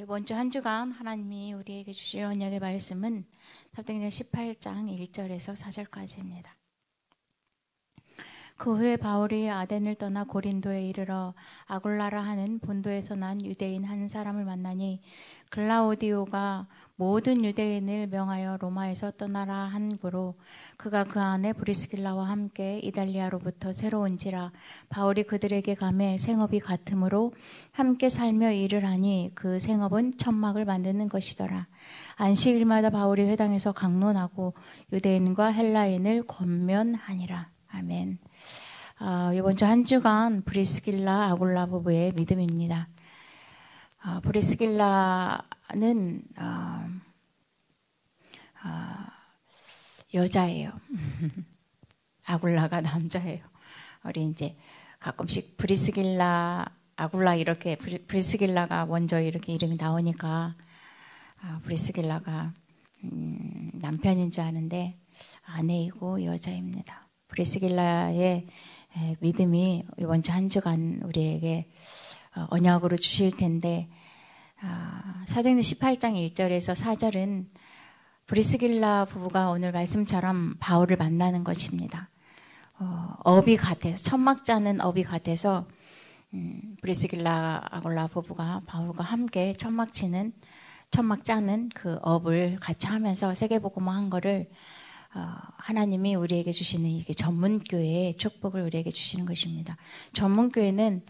이번 주 한 주간 하나님이 우리에게 주실 언약의 말씀은 사도행전 18장 1절에서 4절까지입니다. 그 후에 바울이 아덴을 떠나 고린도에 이르러 아굴라라 하는 본도에서 난 유대인 한 사람을 만나니 글라우디오가 모든 유대인을 명하여 로마에서 떠나라 한 고로 그가 그 안에 브리스길라와 함께 이달리아로부터 새로운지라 바울이 그들에게 감해 생업이 같으므로 함께 살며 일을 하니 그 생업은 천막을 만드는 것이더라. 안식일마다 바울이 회당에서 강론하고 유대인과 헬라인을 권면하니라. 아멘. 어, 이번 주 한 주간 브리스길라 아굴라 부부의 믿음입니다. 어, 브리스길라는 어, 어, 여자예요. 아굴라가 남자예요. 우리 이제 가끔씩 브리스길라, 아굴라 이렇게 브리 스길라가 먼저 이렇게 이름이 나오니까 아, 브리스길라가 음, 남편인 줄 아는데 아내이고 여자입니다. 브리스길라의 믿음이 이번 주 한 주간 우리에게 어, 언약으로 주실 텐데 아, 사도행전 18장 1절에서 4절은 브리스길라 부부가 오늘 말씀처럼 바울을 만나는 것입니다. 어, 업이 같아서 천막 자는 업이 같아서 음, 브리스길라 아골라 부부가 바울과 함께 천막 치는 천막 짜는 그 업을 같이 하면서 세계복음화 한 거를 어, 하나님이 우리에게 주시는 이게 전문교회의 축복을 우리에게 주시는 것입니다. 전문교회는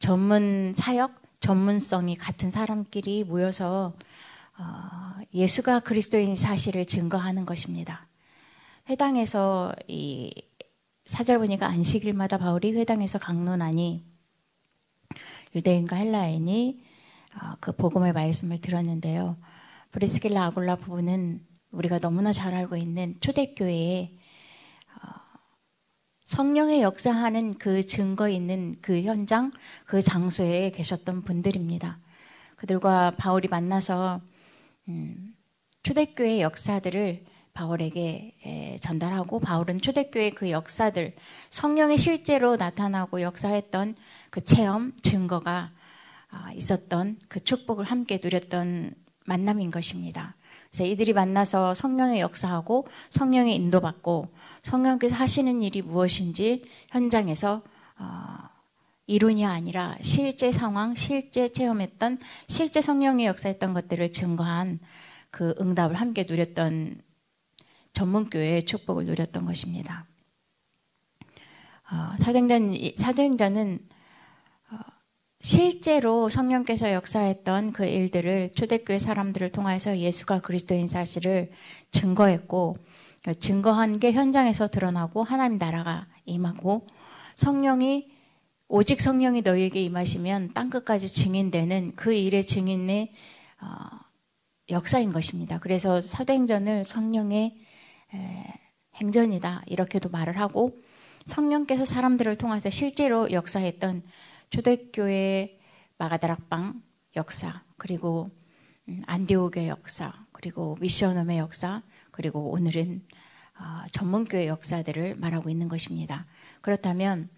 전문 사역, 전문성이 같은 사람끼리 모여서 어, 예수가 그리스도인 사실을 증거하는 것입니다. 회당에서 이 사절 보니까 안식일마다 바울이 회당에서 강론하니 유대인과 헬라인이 어, 그 복음의 말씀을 들었는데요. 브리스길라 아굴라 부부는 우리가 너무나 잘 알고 있는 초대교회에 어, 성령의 역사하는 그 증거 있는 그 현장, 그 장소에 계셨던 분들입니다. 그들과 바울이 만나서 음, 초대교회 역사들을 바울에게 전달하고 바울은 초대교회 그 역사들 성령이 실제로 나타나고 역사했던 그 체험 증거가 아, 있었던 그 축복을 함께 누렸던 만남인 것입니다. 그래서 이들이 만나서 성령의 역사하고 성령의 인도받고 성령께서 하시는 일이 무엇인지 현장에서 어, 이론이 아니라 실제 상황, 실제 체험했던 실제 성령의 역사했던 것들을 증거한 그 응답을 함께 누렸던 전문교회의 축복을 누렸던 것입니다. 어, 사도행전, 사도행전은 어, 실제로 성령께서 역사했던 그 일들을 초대교회 사람들을 통해서 예수가 그리스도인 사실을 증거했고 증거한 게 현장에서 드러나고 하나님 나라가 임하고 성령이 오직 성령이 너희에게 임하시면 땅 끝까지 증인되는 그 일의 증인의 어, 역사인 것입니다. 그래서 사도행전을 성령의 에, 행전이다 이렇게도 말을 하고 성령께서 사람들을 통해서 실제로 역사했던 초대교회 마가다락방 역사, 그리고 음, 안디옥의 역사, 그리고 미션홈의 역사, 그리고 오늘은 어, 전문교회 역사들을 말하고 있는 것입니다. 그렇다면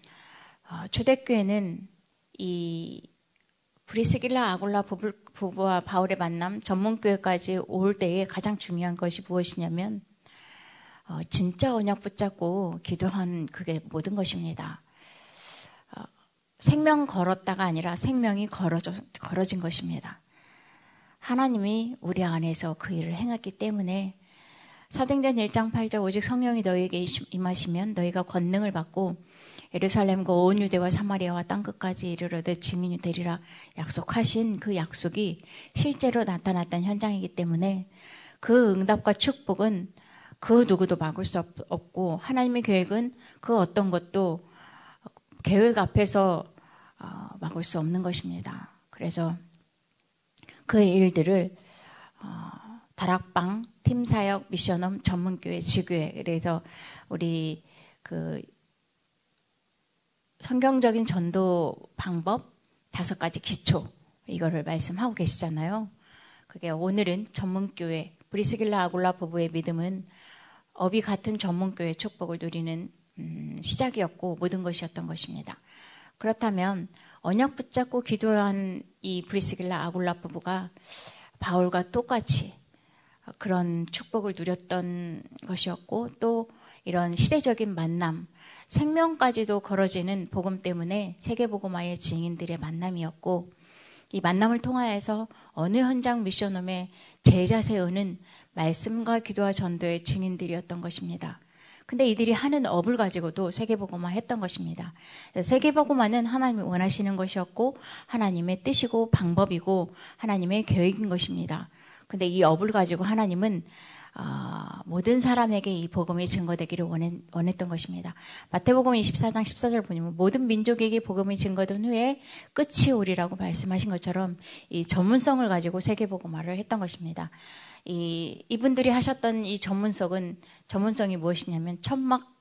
어, 초대교회는 이 브리스길라 아골라 부부와 바울의 만남 전문교회까지 올 때에 가장 중요한 것이 무엇이냐면 어, 진짜 언약 붙잡고 기도한 그게 모든 것입니다. 생명 걸었다가 아니라 생명이 걸어져, 걸어진 것입니다. 하나님이 우리 안에서 그 일을 행했기 때문에 사도행전 1장 8절 오직 성령이 너희에게 임하시면 너희가 권능을 받고 예루살렘과 온 유대와 사마리아와 땅 끝까지 이르러되 증인이 되리라 약속하신 그 약속이 실제로 나타났던 현장이기 때문에 그 응답과 축복은 그 누구도 막을 수 없고 하나님의 계획은 그 어떤 것도 계획 앞에서 어, 막을 수 없는 것입니다. 그래서 그 일들을 어, 다락방, 팀 사역, 미션홈, 전문교회, 지교회 그래서 우리 그 성경적인 전도 방법 다섯 가지 기초 이거를 말씀하고 계시잖아요. 그게 오늘은 전문교회 브리스길라 아굴라 부부의 믿음은 업이 같은 전문교회 축복을 누리는 음, 시작이었고 모든 것이었던 것입니다. 그렇다면 언약 붙잡고 기도한 이 브리스길라 아굴라 부부가 바울과 똑같이 그런 축복을 누렸던 것이었고 또 이런 시대적인 만남, 생명까지도 걸어지는 복음 때문에 세계복음화의 증인들의 만남이었고 이 만남을 통하여서 어느 현장 미션홈에 제자 세우는 말씀과 기도와 전도의 증인들이었던 것입니다. 근데 이들이 하는 업을 가지고도 세계복음화 했던 것입니다. 세계복음화는 하나님이 원하시는 것이었고 하나님의 뜻이고 방법이고 하나님의 계획인 것입니다. 근데 이 업을 가지고 하나님은 어, 모든 사람에게 이 복음이 증거되기를 원했, 원했 던 것입니다. 마태복음 24장 14절 보면 모든 민족에게 복음이 증거된 후에 끝이 오리라고 말씀하신 것처럼 이 전문성을 가지고 세계복음화를 했던 것입니다. 이, 이분들이 하셨던 이 전문성은, 전문성이 무엇이냐면 천막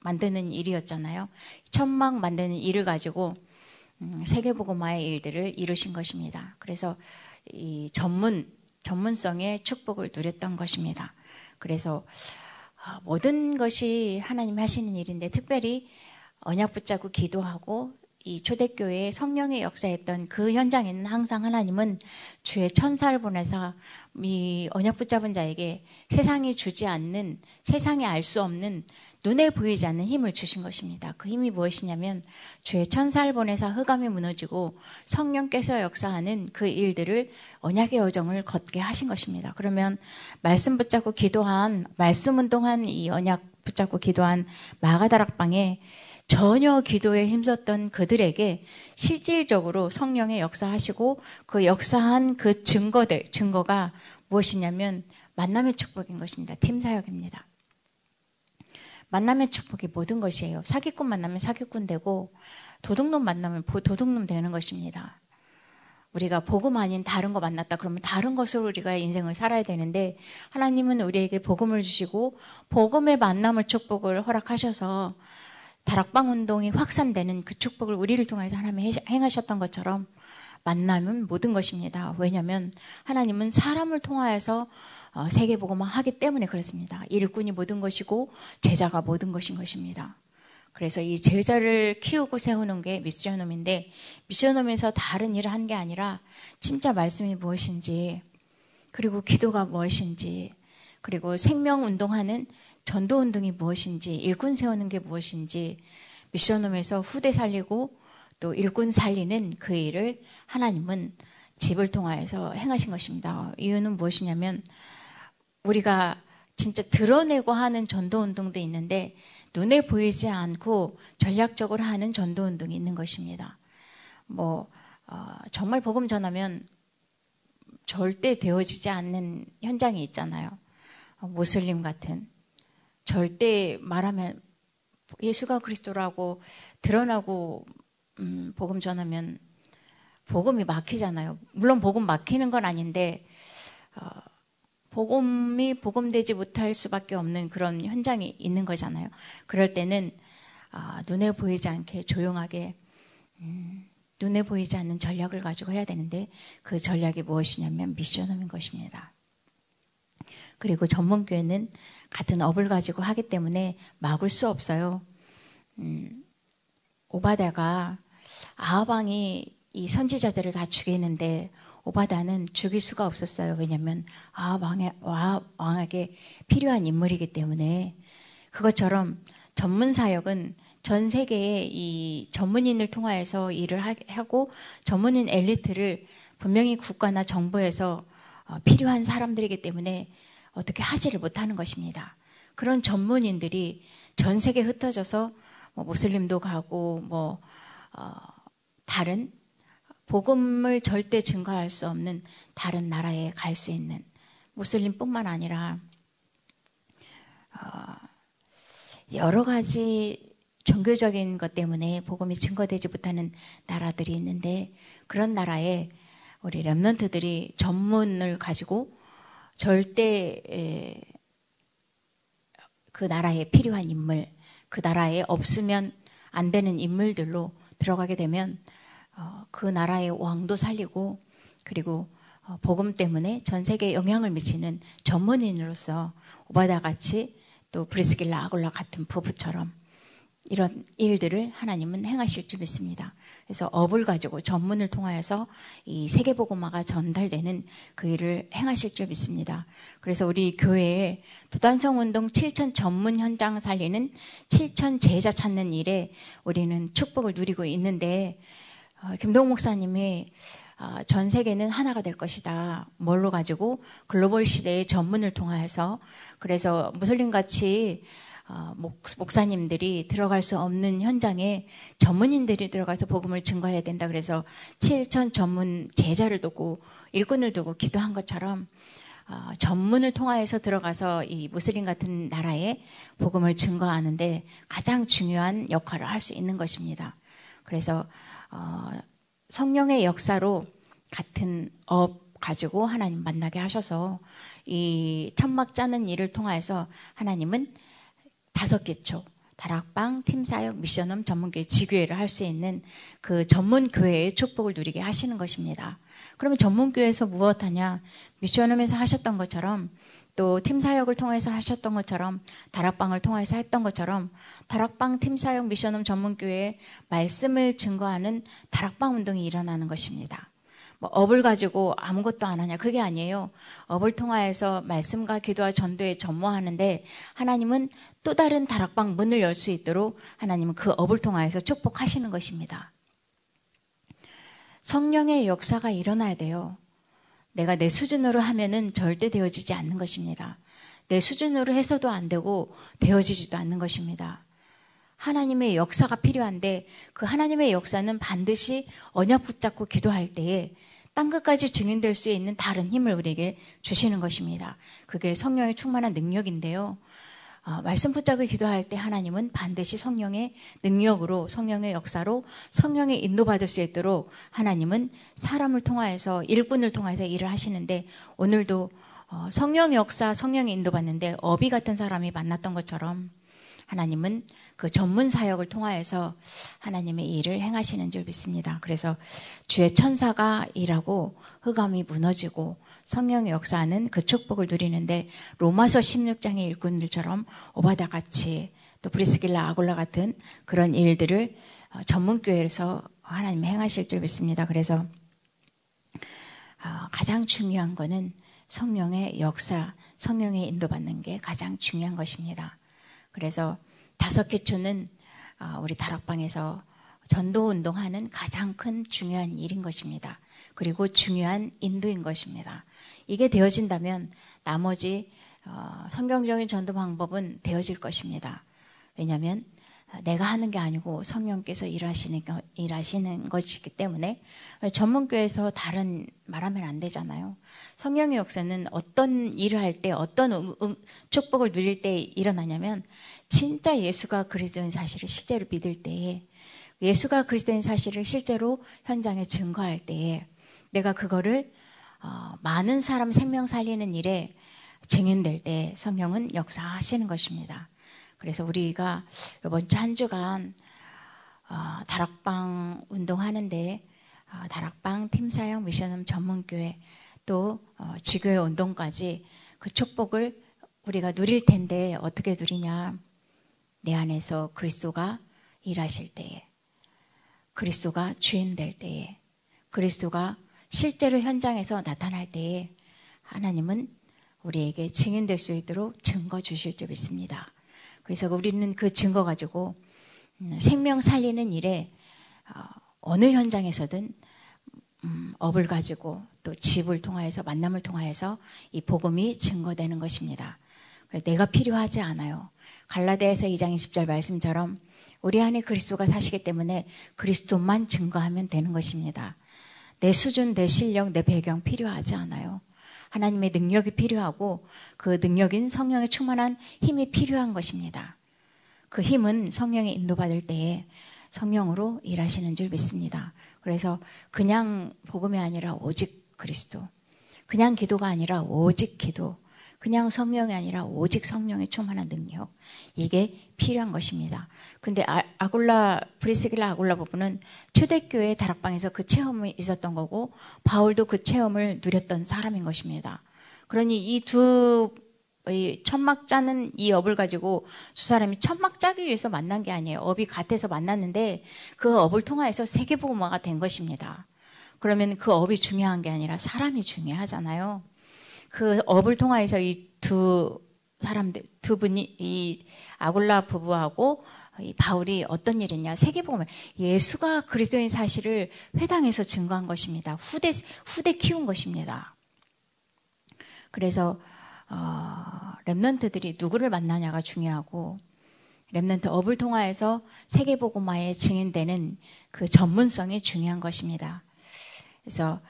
만드는 일이었잖아요. 천막 만드는 일을 가지고 음, 세계복음화의 일들을 이루신 것입니다. 그래서 이 전문, 전문성의 축복을 누렸던 것입니다. 그래서 아, 모든 것이 하나님 하시는 일인데 특별히 언약 붙잡고 기도하고 이 초대교회에 성령의 역사했던 그 현장에는 항상 하나님은 주의 천사를 보내서 이 언약 붙잡은 자에게 세상이 주지 않는 세상이 알 수 없는 눈에 보이지 않는 힘을 주신 것입니다. 그 힘이 무엇이냐면 주의 천사를 보내서 흑암이 무너지고 성령께서 역사하는 그 일들을 언약의 여정을 걷게 하신 것입니다. 그러면 말씀 붙잡고 기도한 말씀 운동한 이 언약 붙잡고 기도한 마가다락방에 전혀 기도에 힘썼던 그들에게 실질적으로 성령의 역사하시고 그 역사한 그 증거들, 증거가 무엇이냐면 만남의 축복인 것입니다. 팀 사역입니다. 만남의 축복이 모든 것이에요. 사기꾼 만나면 사기꾼 되고 도둑놈 만나면 도둑놈 되는 것입니다. 우리가 복음 아닌 다른 거 만났다 그러면 다른 것으로 우리가 인생을 살아야 되는데 하나님은 우리에게 복음을 주시고 복음의 만남을 축복을 허락하셔서 다락방 운동이 확산되는 그 축복을 우리를 통해서 하나님이 행하셨던 것처럼 만남은 모든 것입니다. 왜냐하면 하나님은 사람을 통하여서 어, 세계복음을 하기 때문에 그렇습니다. 일꾼이 모든 것이고 제자가 모든 것인 것입니다. 그래서 이 제자를 키우고 세우는 게 미션홈인데 미션홈에서 다른 일을 한 게 아니라 진짜 말씀이 무엇인지 그리고 기도가 무엇인지 그리고 생명 운동하는 전도 운동이 무엇인지, 일꾼 세우는 게 무엇인지, 미션홈에서 후대 살리고 또 일꾼 살리는 그 일을 하나님은 집을 통하여서 행하신 것입니다. 이유는 무엇이냐면 우리가 진짜 드러내고 하는 전도 운동도 있는데 눈에 보이지 않고 전략적으로 하는 전도 운동이 있는 것입니다. 뭐 어, 정말 복음 전하면 절대 되어지지 않는 현장이 있잖아요. 어, 모슬림 같은 절대 말하면 예수가 그리스도라고 드러나고 음, 복음 전하면 복음이 막히잖아요. 물론 복음 막히는 건 아닌데 어, 복음이 복음되지 못할 수밖에 없는 그런 현장이 있는 거잖아요. 그럴 때는 어, 눈에 보이지 않게 조용하게 음, 눈에 보이지 않는 전략을 가지고 해야 되는데 그 전략이 무엇이냐면 미션홈인 것입니다. 그리고 전문교회는 같은 업을 가지고 하기 때문에 막을 수 없어요. 음, 오바다가 아하방이 이 선지자들을 다 죽이는데 오바다는 죽일 수가 없었어요. 왜냐하면 아하방에, 왕에게 필요한 인물이기 때문에 그것처럼 전문 사역은 전 세계의 이 전문인을 통하여서 일을 하고 전문인 엘리트를 분명히 국가나 정부에서 어, 필요한 사람들이기 때문에 어떻게 하지를 못하는 것입니다. 그런 전문인들이 전 세계에 흩어져서 뭐 모슬림도 가고 뭐 어, 다른 복음을 절대 증거할 수 없는 다른 나라에 갈 수 있는 모슬림뿐만 아니라 어, 여러 가지 종교적인 것 때문에 복음이 증거되지 못하는 나라들이 있는데 그런 나라에 우리 랩런트들이 전문을 가지고 절대 그 나라에 필요한 인물, 그 나라에 없으면 안 되는 인물들로 들어가게 되면 어, 그 나라의 왕도 살리고 그리고 어, 복음 때문에 전 세계에 영향을 미치는 전문인으로서 오바다 같이 또 브리스길라 아골라 같은 부부처럼 이런 일들을 하나님은 행하실 줄 믿습니다. 그래서 업을 가지고 전문을 통하여서 이 세계보고마가 전달되는 그 일을 행하실 줄 믿습니다. 그래서 우리 교회에 도단성 운동 7천 전문 현장 살리는 7천 제자 찾는 일에 우리는 축복을 누리고 있는데 어, 김동 목사님이 어, 전 세계는 하나가 될 것이다. 뭘로 가지고 글로벌 시대의 전문을 통하여서 그래서 무슬림 같이 어, 목사님들이 들어갈 수 없는 현장에 전문인들이 들어가서 복음을 증거해야 된다. 그래서 7천 전문 제자를 두고 일꾼을 두고 기도한 것처럼 어, 전문을 통하여서 들어가서 이 무슬림 같은 나라에 복음을 증거하는데 가장 중요한 역할을 할 수 있는 것입니다. 그래서 어, 성령의 역사로 같은 업 가지고 하나님 만나게 하셔서 이 천막 짜는 일을 통하여서 하나님은 다섯 기초 다락방, 팀사역, mission home 전문교회 지교회를 할 수 있는 그 전문교회의 축복을 누리게 하시는 것입니다. 그러면 전문교회에서 무엇 하냐? mission home에서 하셨던 것처럼 또 팀사역을 통해서 하셨던 것처럼 다락방을 통해서 했던 것처럼 다락방, 팀사역, 미션홈 전문교회의 말씀을 증거하는 다락방 운동이 일어나는 것입니다. 뭐 업을 가지고 아무것도 안 하냐 그게 아니에요. 업을 통하여서 말씀과 기도와 전도에 전무하는데 하나님은 또 다른 다락방 문을 열 수 있도록 하나님은 그 업을 통하여서 축복하시는 것입니다. 성령의 역사가 일어나야 돼요. 내가 내 수준으로 하면은 절대 되어지지 않는 것입니다. 내 수준으로 해서도 안 되고 되어지지도 않는 것입니다. 하나님의 역사가 필요한데 그 하나님의 역사는 반드시 언약 붙잡고 기도할 때에 땅 끝까지 증인될 수 있는 다른 힘을 우리에게 주시는 것입니다. 그게 성령의 충만한 능력인데요. 어, 말씀 붙잡고 기도할 때 하나님은 반드시 성령의 능력으로 성령의 역사로 성령의 인도받을 수 있도록 하나님은 사람을 통하여서 일꾼을 통해서 일을 하시는데 오늘도 어, 성령의 역사 성령의 인도받는데 어비 같은 사람이 만났던 것처럼 하나님은 그 전문 사역을 통하여서 하나님의 일을 행하시는 줄 믿습니다. 그래서 주의 천사가 일하고 흑암이 무너지고 성령의 역사하는 그 축복을 누리는데 로마서 16장의 일꾼들처럼 오바다 같이 또 브리스길라 아골라 같은 그런 일들을 어, 전문교회에서 하나님 행하실 줄 믿습니다. 그래서 어, 가장 중요한 거는 성령의 역사, 성령의 인도받는 게 가장 중요한 것입니다. 그래서 다섯 개초는 어, 우리 다락방에서 전도 운동하는 가장 큰 중요한 일인 것입니다. 그리고 중요한 인도인 것입니다. 이게 되어진다면 나머지 어, 성경적인 전도 방법은 되어질 것입니다. 왜냐하면 내가 하는 게 아니고 성령께서 일하시는, 일하시는 것이기 때문에 전문교에서 다른 말하면 안 되잖아요. 성령의 역사는 어떤 일을 할 때, 어떤 응, 응, 축복을 누릴 때 일어나냐면 진짜 예수가 그리스도인 사실을 실제로 믿을 때에 예수가 그리스도인 사실을 실제로 현장에 증거할 때에 내가 그거를 어, 많은 사람 생명 살리는 일에 증인될 때 성령은 역사하시는 것입니다. 그래서 우리가 이번 주 한 주간 어, 다락방 운동하는데 어, 다락방 팀사형 미션홈 전문교회 또 어, 지교회 운동까지 그 축복을 우리가 누릴 텐데 어떻게 누리냐? 내 안에서 그리스도가 일하실 때에 그리스도가 주인 될 때에 그리스도가 실제로 현장에서 나타날 때에 하나님은 우리에게 증인 될 수 있도록 증거 주실 줄 믿습니다. 그래서 우리는 그 증거 가지고 음, 생명 살리는 일에 어, 어느 현장에서든 음, 업을 가지고 또 집을 통하여서 만남을 통하여서 이 복음이 증거되는 것입니다. 내가 필요하지 않아요. 갈라디아서 2장 20절 말씀처럼 우리 안에 그리스도가 사시기 때문에 그리스도만 증거하면 되는 것입니다. 내 수준, 내 실력, 내 배경 필요하지 않아요. 하나님의 능력이 필요하고 그 능력인 성령의 충만한 힘이 필요한 것입니다. 그 힘은 성령의 인도받을 때에 성령으로 일하시는 줄 믿습니다. 그래서 그냥 복음이 아니라 오직 그리스도. 그냥 기도가 아니라 오직 기도. 그냥 성령이 아니라 오직 성령의 충만한 능력. 이게 필요한 것입니다. 근데 아, 아골라, 브리스길라 아골라 부부는 초대교회 다락방에서 그 체험이 있었던 거고, 바울도 그 체험을 누렸던 사람인 것입니다. 그러니 이두 이 천막 짜는 이 업을 가지고 두 사람이 천막 짜기 위해서 만난 게 아니에요. 업이 같아서 만났는데 그 업을 통하여서 세계복음화가 된 것입니다. 그러면 그 업이 중요한 게 아니라 사람이 중요하잖아요. 그 업을 통하여서 이 두 사람들 두 분이 이 아굴라 부부하고 이 바울이 어떤 일이냐 세계복음을 예수가 그리스도인 사실을 회당에서 증거한 것입니다. 후대 후대 키운 것입니다. 그래서 어, Remnant들이 누구를 만나냐가 중요하고 Remnant 업을 통하여서 세계복음화에 증인되는 그 전문성이 중요한 것입니다. 그래서 어,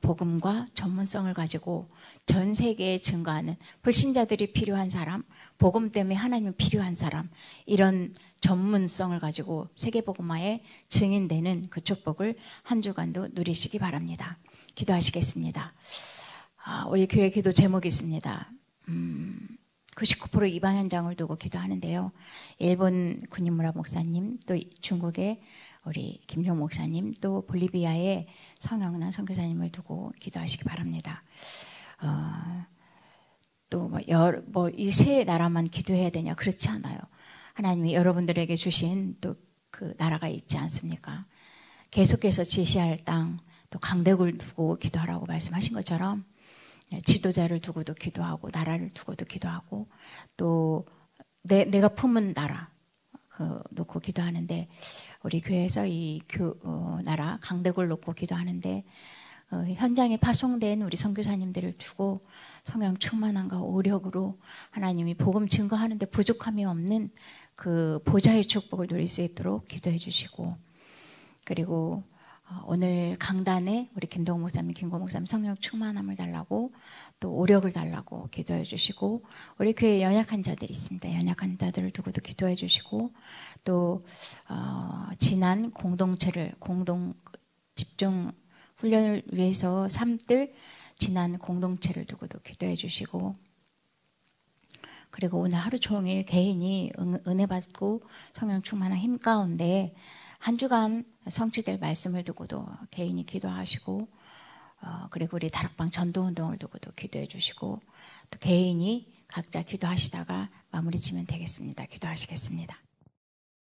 복음과 전문성을 가지고 전 세계에 증거하는 불신자들이 필요한 사람, 복음 때문에 하나님이 필요한 사람 이런 전문성을 가지고 세계 복음화에 증인되는 그 축복을 한 주간도 누리시기 바랍니다. 기도하시겠습니다. 아, 우리 교회 기도 제목이 있습니다. 음, 99% 입안 현장을 두고 기도하는데요. 일본 군인무라 목사님, 또 중국의 우리 김용 목사님, 또 볼리비아의 성영란 선교사님을 두고 기도하시기 바랍니다. 어, 또뭐이 세 나라만 기도해야 되냐 그렇지 않아요. 하나님이 여러분들에게 주신 또 그 나라가 있지 않습니까? 계속해서 지시할 땅, 또 강대국을 두고 기도하라고 말씀하신 것처럼 예, 지도자를 두고도 기도하고 나라를 두고도 기도하고 또 내, 내가 품은 나라 그 놓고 기도하는데 우리 교회에서 이 교, 어, 나라 강대국을 놓고 기도하는데 어, 현장에 파송된 우리 선교사님들을 두고 성령 충만함과 오력으로 하나님이 복음 증거하는데 부족함이 없는 그 보좌의 축복을 누릴 수 있도록 기도해 주시고 그리고 어, 오늘 강단에 우리 김동호 목사님, 김고 목사님 성령 충만함을 달라고 또 오력을 달라고 기도해 주시고 우리 교회 연약한 자들이 있습니다. 연약한 자들을 두고도 기도해 주시고 또 어, 지난 공동체를 공동 집중 훈련을 위해서 삼들 지난 공동체를 두고도 기도해 주시고 그리고 오늘 하루 종일 개인이 은혜 받고 성령 충만한 힘 가운데 한 주간 성취될 말씀을 두고도 개인이 기도하시고 어, 그리고 우리 다락방 전도 운동을 두고도 기도해 주시고 또 개인이 각자 기도하시다가 마무리 치면 되겠습니다. 기도하시겠습니다.